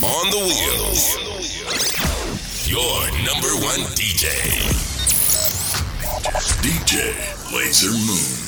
On the wheels. Your number one DJ. DJ Lasermoon.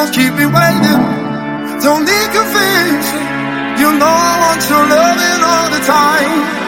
Don't keep me waiting. Don't need convincing. You know I want your loving all the time.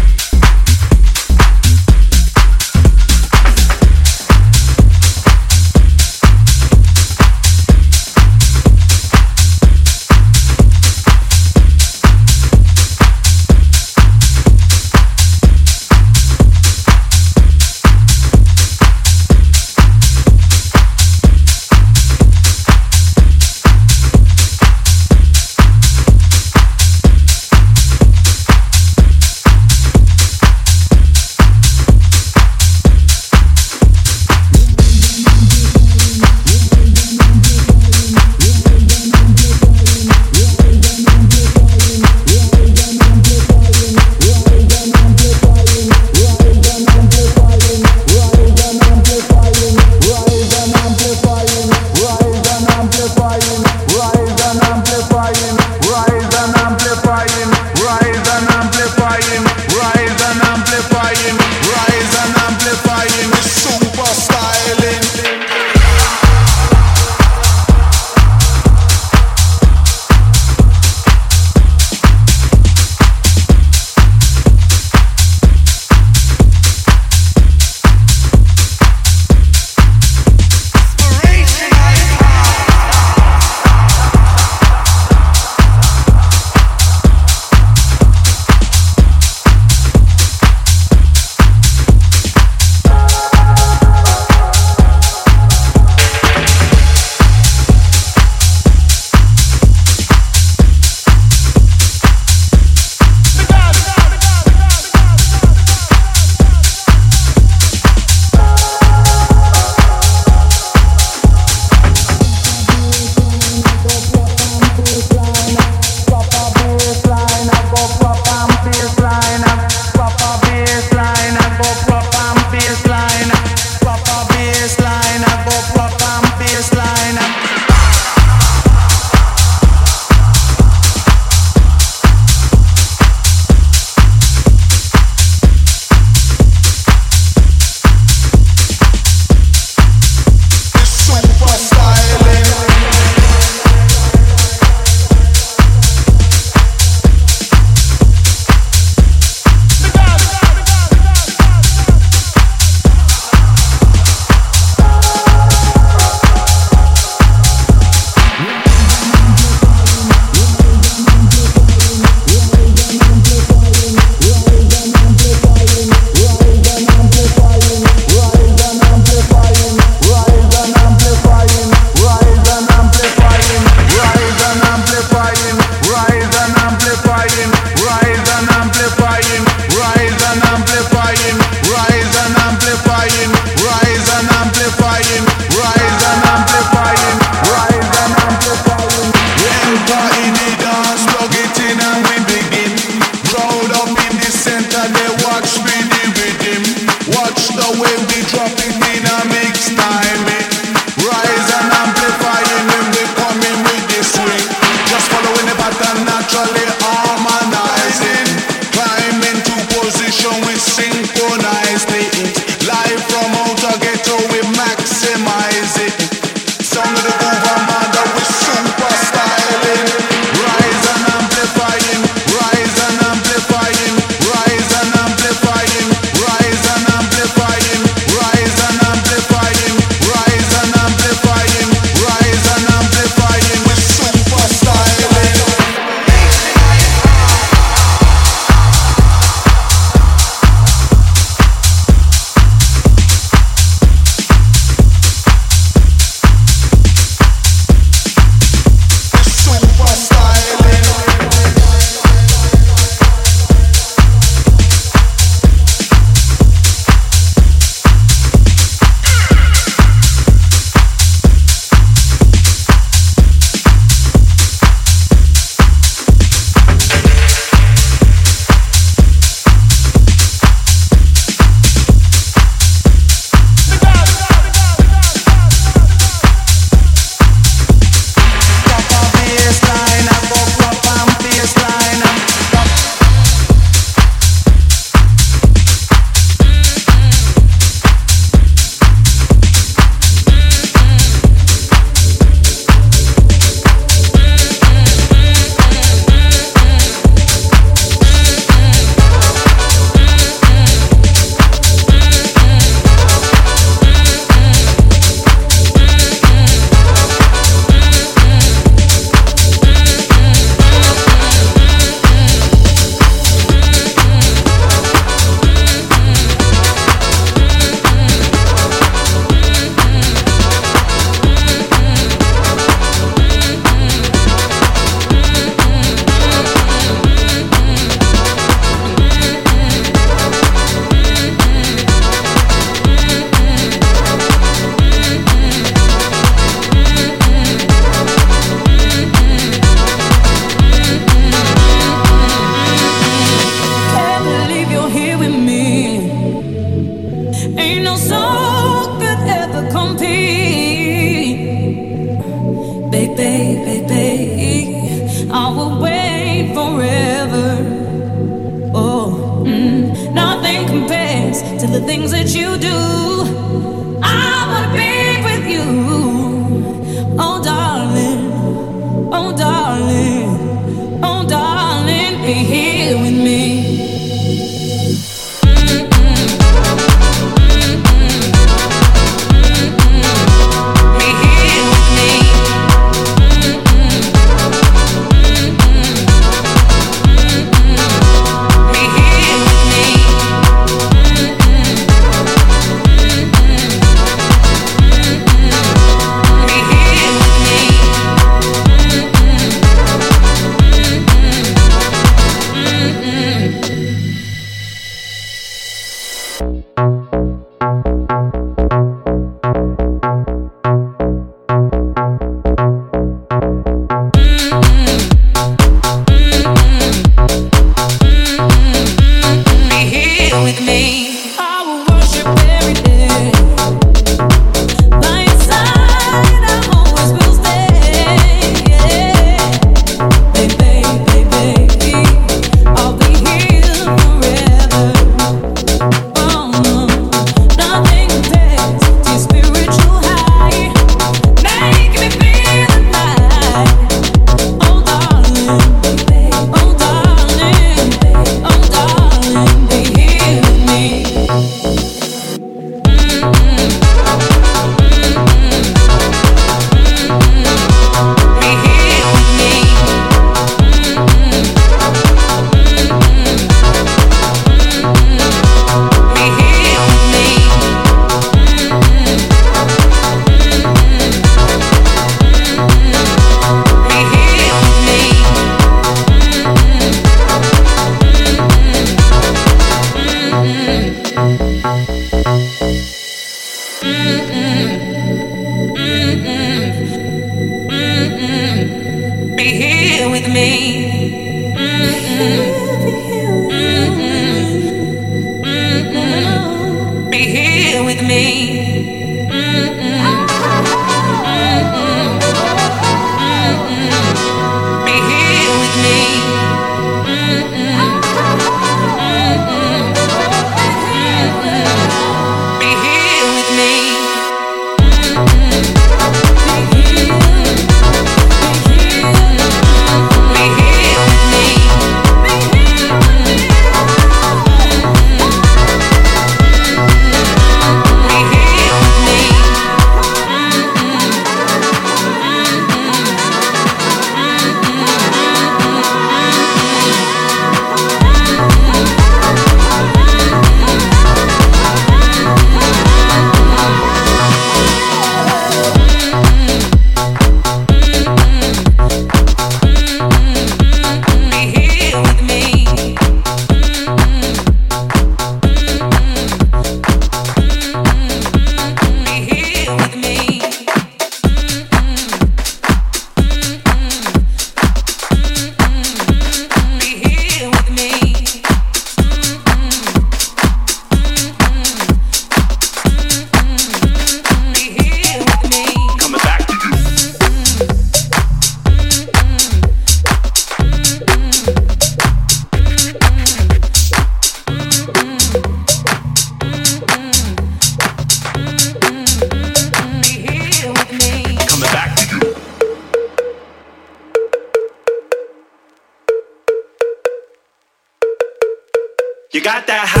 Back to you.